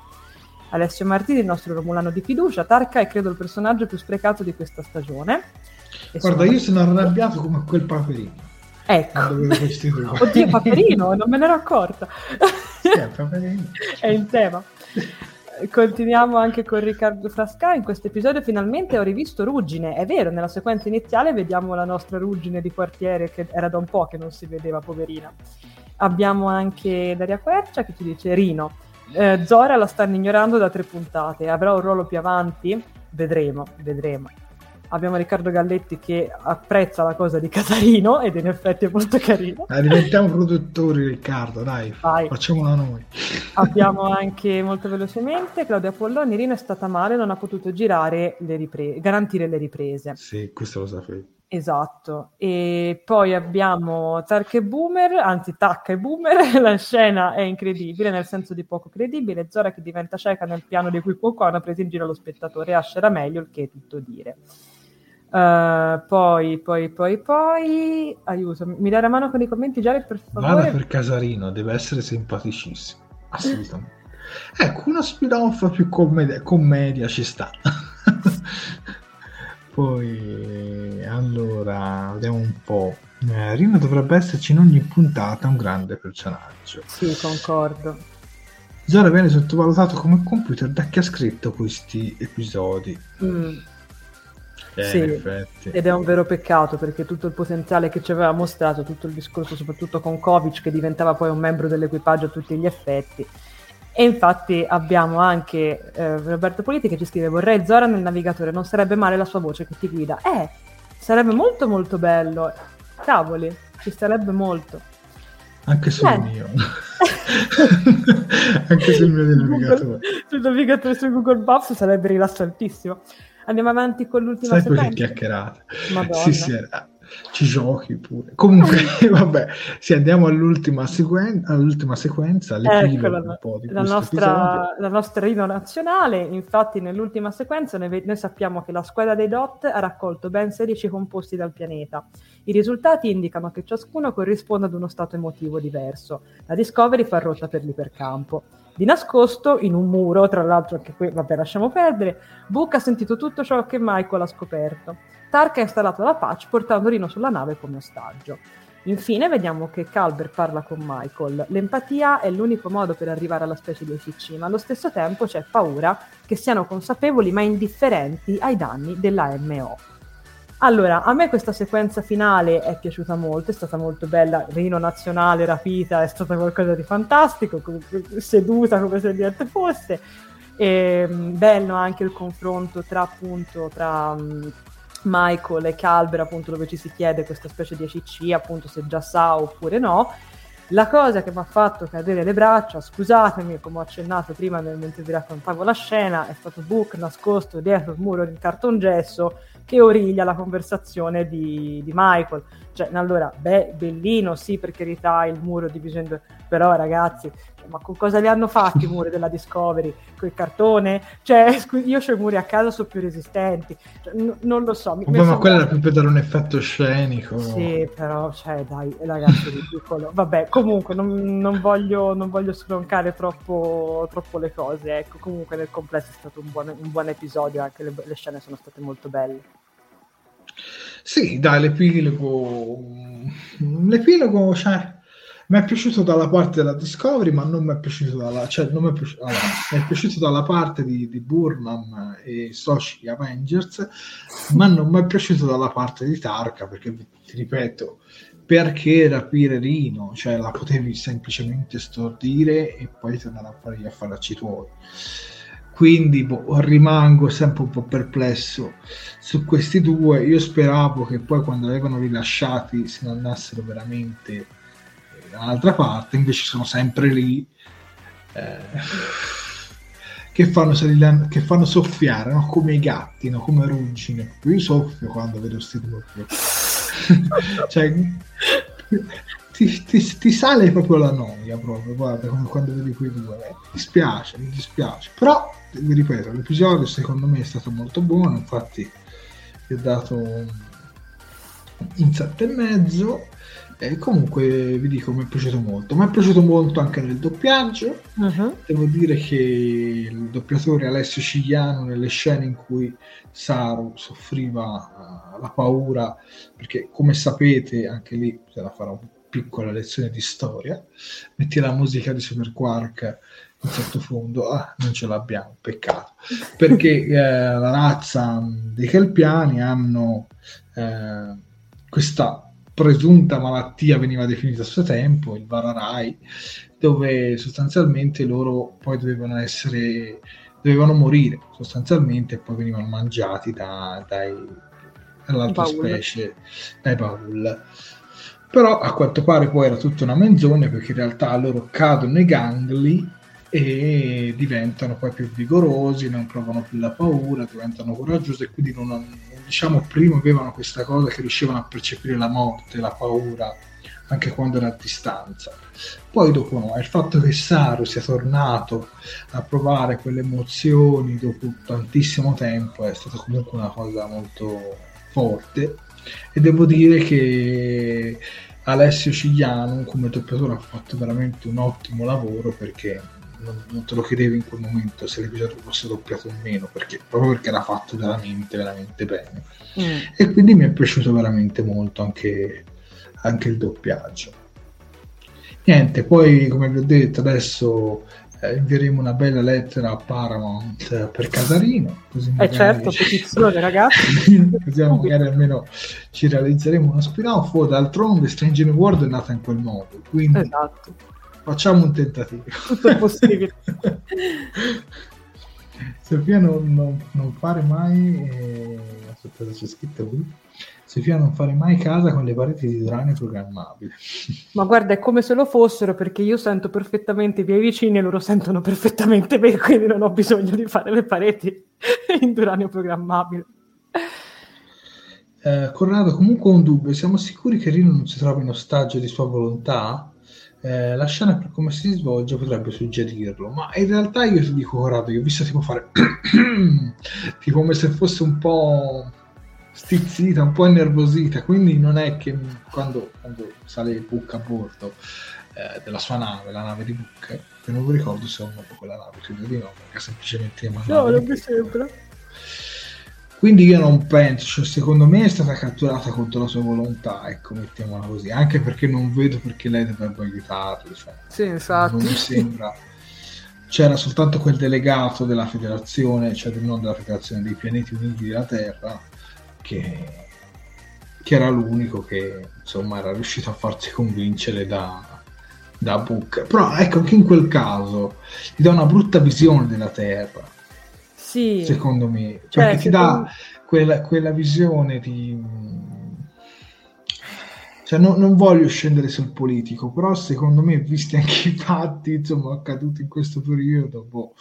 Alessio Martini, il nostro Romulano di fiducia. Tarca è credo il personaggio più sprecato di questa stagione. E Guarda, io sono arrabbiato come quel paperino. Ecco. Oddio, Paperino, non me ne ero accorta. Sì, è è in tema. Continuiamo anche con Riccardo Frasca. In questo episodio finalmente ho rivisto Ruggine. È vero, nella sequenza iniziale vediamo la nostra Ruggine di quartiere che era da un po' che non si vedeva, poverina. Abbiamo anche Daria Quercia che ci dice Rino. eh, Zora la stanno ignorando da tre puntate, avrà un ruolo più avanti? Vedremo, vedremo. Abbiamo Riccardo Galletti che apprezza la cosa di Catarino ed in effetti è molto carino. Dai, diventiamo produttori, Riccardo, dai, Vai. facciamola noi. Abbiamo anche molto velocemente Claudia Polloni, Rino è stata male, non ha potuto girare le riprese, garantire le riprese. Sì, questo lo sapevo. Esatto, e poi abbiamo Tark e Boomer, anzi Tac e Boomer, la scena è incredibile nel senso di poco credibile, Zora che diventa cieca nel piano di cui poco hanno preso in giro lo spettatore, Ash era meglio, il che è tutto dire. Uh, poi, poi, poi, poi, aiuto, mi dai la mano con i commenti Gianni per favore? Vada per Casarino, deve essere simpaticissimo, assolutamente. ecco, una spin-off più commedia, commedia ci sta. Poi, allora, vediamo un po'. Eh, Rino dovrebbe esserci in ogni puntata un grande personaggio. Sì, concordo. Zora viene sottovalutato come computer da chi ha scritto questi episodi. Mm. Eh, sì, ed è un vero peccato perché tutto il potenziale che ci aveva mostrato, tutto il discorso soprattutto con Kovic che diventava poi un membro dell'equipaggio a tutti gli effetti, e infatti abbiamo anche eh, Roberto Politi che ci scrive: Vorrei Zora nel navigatore, non sarebbe male la sua voce che ti guida. Eh, sarebbe molto molto bello. Cavoli, ci sarebbe molto. Anche sul eh. mio. Anche sul mio navigatore. sul navigatore su Google Maps sarebbe rilassantissimo. Andiamo avanti con l'ultima Sai. Sai che chiacchierate. Madonna. Sì, sì, ci giochi pure. Comunque, vabbè, sì, andiamo all'ultima, sequen- all'ultima sequenza, ecco la, la, nostra, la nostra rino nazionale. Infatti, nell'ultima sequenza noi, noi, sappiamo che la squadra dei DOT ha raccolto ben 16 composti dal pianeta. I risultati indicano che ciascuno corrisponde ad uno stato emotivo diverso. La Discovery fa rotta per l'ipercampo. Di nascosto, in un muro, tra l'altro anche qui, vabbè, lasciamo perdere, Book ha sentito tutto ciò che Michael ha scoperto. Tark ha installato la patch portando Rino sulla nave come ostaggio. Infine vediamo che Calber parla con Michael. L'empatia è l'unico modo per arrivare alla specie di ECC, ma allo stesso tempo c'è paura che siano consapevoli ma indifferenti ai danni dell'AMO. Allora, a me questa sequenza finale è piaciuta molto, è stata molto bella, Rino nazionale rapita, è stata qualcosa di fantastico, seduta come se niente fosse. E, bello anche il confronto tra appunto tra Michael e Calber, appunto, dove ci si chiede questa specie di ACC, appunto, se già sa oppure no. La cosa che mi ha fatto cadere le braccia, scusatemi, come ho accennato prima mentre vi raccontavo la scena, è stato Book nascosto dietro il muro di cartongesso che origlia la conversazione di, di Michael. Cioè, allora, beh, bellino, sì, per carità, il muro diviso in due, però ragazzi, ma con cosa li hanno fatti i muri della Discovery? Il cartone? Cioè, io ho i muri a casa, sono più resistenti. Cioè, n- non lo so. Vabbè, ma quello era più per dare un effetto scenico. Sì, però, cioè, dai, ragazzi, ridicolo. Vabbè, comunque, non, non, voglio, non voglio stroncare troppo, troppo, le cose. Ecco, comunque nel complesso è stato un buon, un buon episodio, anche le, le scene sono state molto belle. Sì, dai, l'epilogo... L'epilogo, cioè mi è piaciuto dalla parte della Discovery, ma non mi è piaciuto dalla, cioè, non mi è piaciuto, allora, è piaciuto dalla parte di, di Burnham e soci Avengers, ma non mi è piaciuto dalla parte di Tarka, perché ti ripeto, perché rapire Rino? Cioè, la potevi semplicemente stordire e poi tornare a fare gli affaracci tuoi. Quindi boh, rimango sempre un po' perplesso su questi due. Io speravo che poi quando avevano rilasciati se ne andassero veramente dall'altra parte invece sono sempre lì eh, che, fanno salire, che fanno soffiare no? come i gatti, no? come ruggine. Io soffio quando vedo questi due. cioè, ti, ti, ti, sale proprio la noia proprio guarda quando vedi quei due eh, mi dispiace mi dispiace però vi ripeto l'episodio secondo me è stato molto buono infatti gli ho dato un sette e mezzo e comunque vi dico, mi è piaciuto molto. Mi è piaciuto molto anche nel doppiaggio. Uh-huh. Devo dire che il doppiatore Alessio Cigliano, nelle scene in cui Saru soffriva uh, la paura, perché come sapete, anche lì bisogna fare una piccola lezione di storia. Metti la musica di Super Quark in sottofondo, ah, non ce l'abbiamo, peccato. Perché eh, la razza dei Kelpiani hanno eh, questa presunta malattia veniva definita a suo tempo, il Vararai, dove sostanzialmente loro poi dovevano essere dovevano morire sostanzialmente e poi venivano mangiati da, dai, dall'altra Baul. specie, dai Baul. Però a quanto pare poi era tutta una menzogna perché in realtà loro cadono nei gangli e diventano poi più vigorosi, non provano più la paura, diventano coraggiosi e quindi non, diciamo prima avevano questa cosa che riuscivano a percepire la morte, la paura anche quando era a distanza. Poi dopo no, il fatto che Saru sia tornato a provare quelle emozioni dopo tantissimo tempo è stata comunque una cosa molto forte e devo dire che Alessio Cigliano come doppiatore ha fatto veramente un ottimo lavoro perché non, non, te lo chiedevi in quel momento se l'episodio fosse doppiato o meno perché, proprio perché era fatto veramente veramente bene mm. e quindi mi è piaciuto veramente molto anche anche il doppiaggio. Niente, poi come vi ho detto adesso eh, invieremo una bella lettera a Paramount eh, per Casarino. Così eh certo, petizione ragazzi. così magari almeno ci realizzeremo uno spin-off o d'altronde Strange New World è nata in quel modo. Quindi esatto. facciamo un tentativo. Tutto è possibile. Sofia non, non, non, fare mai... Eh... aspetta, c'è scritto qui Sofia non fare mai casa con le pareti di uranio programmabili. Ma guarda, è come se lo fossero perché io sento perfettamente i miei vicini e loro sentono perfettamente me, quindi non ho bisogno di fare le pareti in uranio programmabile. Eh, Corrado, comunque ho un dubbio, siamo sicuri che Rino non si trova in ostaggio di sua volontà? Eh, la scena per come si svolge potrebbe suggerirlo, ma in realtà io ti dico Corrado, io ho visto tipo fare tipo come se fosse un po' stizzita, un po' innervosita, quindi non è che quando, quando sale Book a bordo eh, della sua nave, la nave di Book, che non vi ricordo se è un nome quella nave, credo di no, perché semplicemente è No, non mi sembra. Quindi io non penso, cioè, secondo me è stata catturata contro la sua volontà, ecco, mettiamola così, anche perché non vedo perché lei dovrebbe aiutarlo. Cioè, sì, infatti. Non mi sembra. C'era soltanto quel delegato della federazione, cioè non della federazione dei pianeti uniti della Terra, che, che era l'unico che insomma era riuscito a farsi convincere da, da Book. Però ecco che in quel caso ti dà una brutta visione della Terra. Sì. Secondo me. Cioè, cioè ti dà quella, quella, visione di... Cioè, no, non voglio scendere sul politico, però secondo me, visti anche i fatti insomma, accaduti in questo periodo, boh,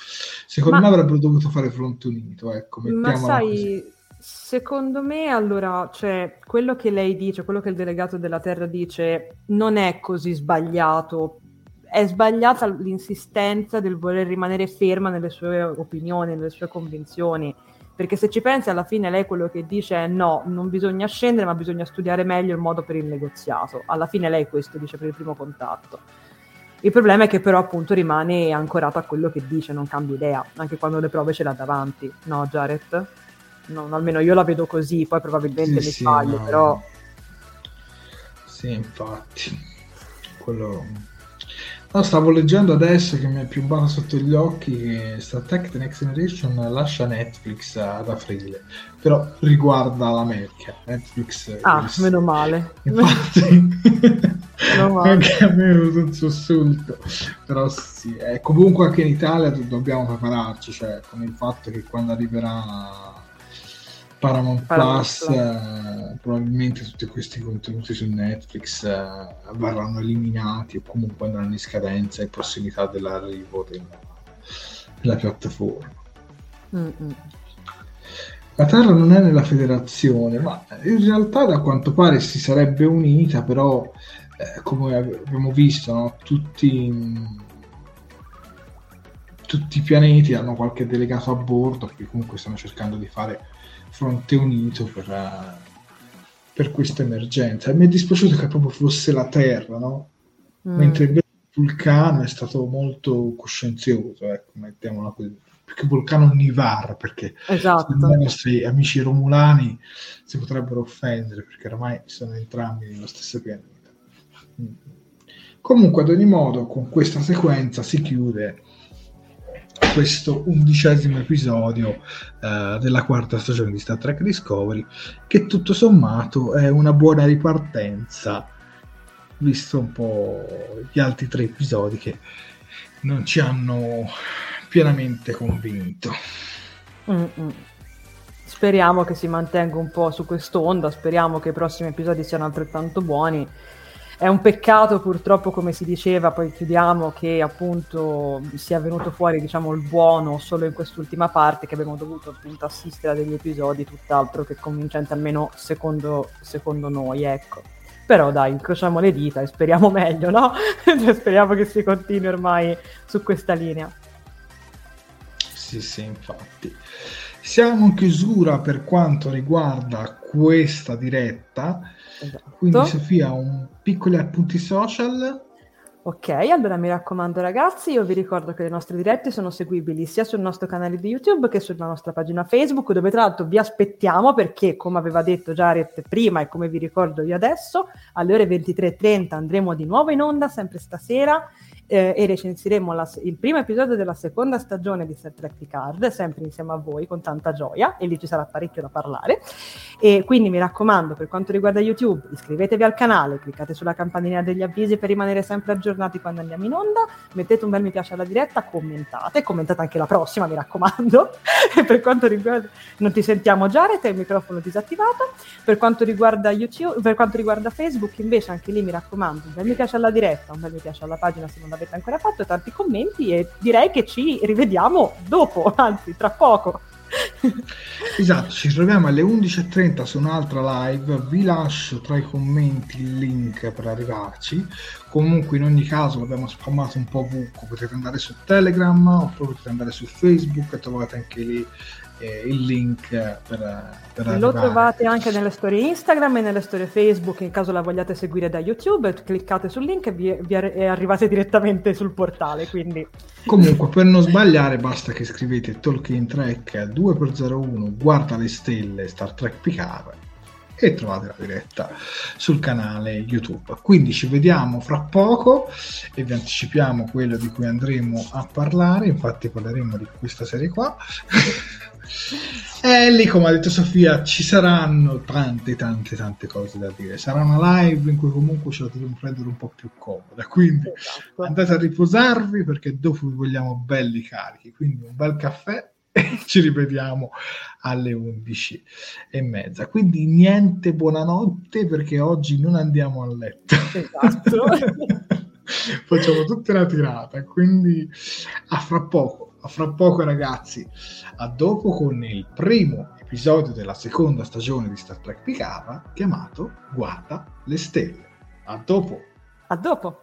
secondo ma, me avrebbero dovuto fare fronte unito. Ecco, ma sai, così. Secondo me, allora, cioè, quello che lei dice, quello che il delegato della Terra dice, non è così sbagliato. È sbagliata l'insistenza del voler rimanere ferma nelle sue opinioni, nelle sue convinzioni. Perché se ci pensi, alla fine lei quello che dice è no, non bisogna scendere, ma bisogna studiare meglio il modo per il negoziato. Alla fine lei questo dice per il primo contatto. Il problema è che però appunto rimane ancorato a quello che dice, non cambia idea, anche quando le prove ce l'ha davanti, no Jared? Non, almeno io la vedo così, poi probabilmente sì, mi sì, sbaglio, no. però... Sì, infatti. Quello... No, stavo leggendo adesso che mi è piombato sotto gli occhi che Star Trek The Next Generation lascia Netflix ad aprile, però riguarda l'America. Netflix... Ah, è... meno male. Infatti... meno male. anche a me è venuto un sussulto. Però sì, eh, comunque anche in Italia dobbiamo prepararci, cioè con il fatto che quando arriverà Paramount, Paramount Plus, eh, probabilmente tutti questi contenuti su Netflix eh, verranno eliminati o comunque andranno in scadenza in prossimità dell'arrivo della, della piattaforma. Mm-mm. La Terra non è nella federazione, ma in realtà da quanto pare si sarebbe unita, però eh, come abbiamo visto, no? tutti, tutti i pianeti hanno qualche delegato a bordo, perché comunque stanno cercando di fare fronte unito per, uh, per questa emergenza. Mi è dispiaciuto che proprio fosse la Terra, no? Mm. Mentre invece Vulcano è stato molto coscienzioso, ecco, mettiamola così. Perché Vulcano Nivar, perché esatto. i nostri amici romulani si potrebbero offendere, perché ormai sono entrambi nello stesso pianeta. Comunque, ad ogni modo, con questa sequenza si chiude questo undicesimo episodio uh, della quarta stagione di Star Trek Discovery, che tutto sommato è una buona ripartenza, visto un po' gli altri tre episodi che non ci hanno pienamente convinto. Mm-mm. Speriamo che si mantenga un po' su quest'onda, speriamo che i prossimi episodi siano altrettanto buoni. È un peccato purtroppo, come si diceva, poi chiudiamo, che appunto sia venuto fuori diciamo, il buono solo in quest'ultima parte, che abbiamo dovuto appunto assistere a degli episodi tutt'altro che convincenti, almeno secondo, secondo noi, ecco. Però dai, incrociamo le dita e speriamo meglio, no? Cioè, speriamo che si continui ormai su questa linea. Sì, sì, infatti. Siamo in chiusura per quanto riguarda questa diretta. Esatto. Quindi Sofia, un piccoli appunti social. Ok, allora mi raccomando ragazzi, io vi ricordo che le nostre dirette sono seguibili sia sul nostro canale di YouTube che sulla nostra pagina Facebook, dove tra l'altro vi aspettiamo perché, come aveva detto Jared prima e come vi ricordo io adesso, alle ore 23.30 andremo di nuovo in onda, sempre stasera, eh, e recensiremo la, il primo episodio della seconda stagione di Star Trek Picard, sempre insieme a voi con tanta gioia e lì ci sarà parecchio da parlare. E quindi mi raccomando, per quanto riguarda YouTube, iscrivetevi al canale, cliccate sulla campanella degli avvisi per rimanere sempre aggiornati quando andiamo in onda, mettete un bel mi piace alla diretta, commentate, commentate anche la prossima, mi raccomando. per quanto riguarda non ti sentiamo Jared, il microfono disattivato. Per quanto riguarda YouTube, per quanto riguarda Facebook, invece anche lì mi raccomando, un bel mi piace alla diretta, un bel mi piace alla pagina se non avete ancora fatto, tanti commenti e direi che ci rivediamo dopo, anzi tra poco. esatto, ci troviamo alle 11.30 su un'altra live, vi lascio tra i commenti il link per arrivarci, comunque in ogni caso l'abbiamo spammato un po' ovunque, potete andare su Telegram oppure potete andare su Facebook e trovate anche lì eh, il link per, per Lo arrivare. trovate anche nelle storie Instagram e nelle storie Facebook in caso la vogliate seguire da YouTube, cliccate sul link e, vi, vi arrivate direttamente sul portale. Quindi. Comunque, per non sbagliare, basta che scrivete Tolkien Trek 2x01, guarda le stelle, Star Trek Picard e trovate la diretta sul canale YouTube. Quindi ci vediamo fra poco e vi anticipiamo quello di cui andremo a parlare, infatti parleremo di questa serie qua. E lì, come ha detto Sofia, ci saranno tante, tante, tante cose da dire. Sarà una live in cui comunque ce la dovremo prendere un po' più comoda. Quindi esatto. andate a riposarvi perché dopo vi vogliamo belli carichi. Quindi un bel caffè e ci rivediamo alle 11 e mezza. Quindi niente buonanotte perché oggi non andiamo a letto. Esatto. Facciamo tutta la tirata. Quindi a fra poco fra poco ragazzi, a dopo con il primo episodio della seconda stagione di Star Trek Picava chiamato Guarda le stelle. A dopo. A dopo.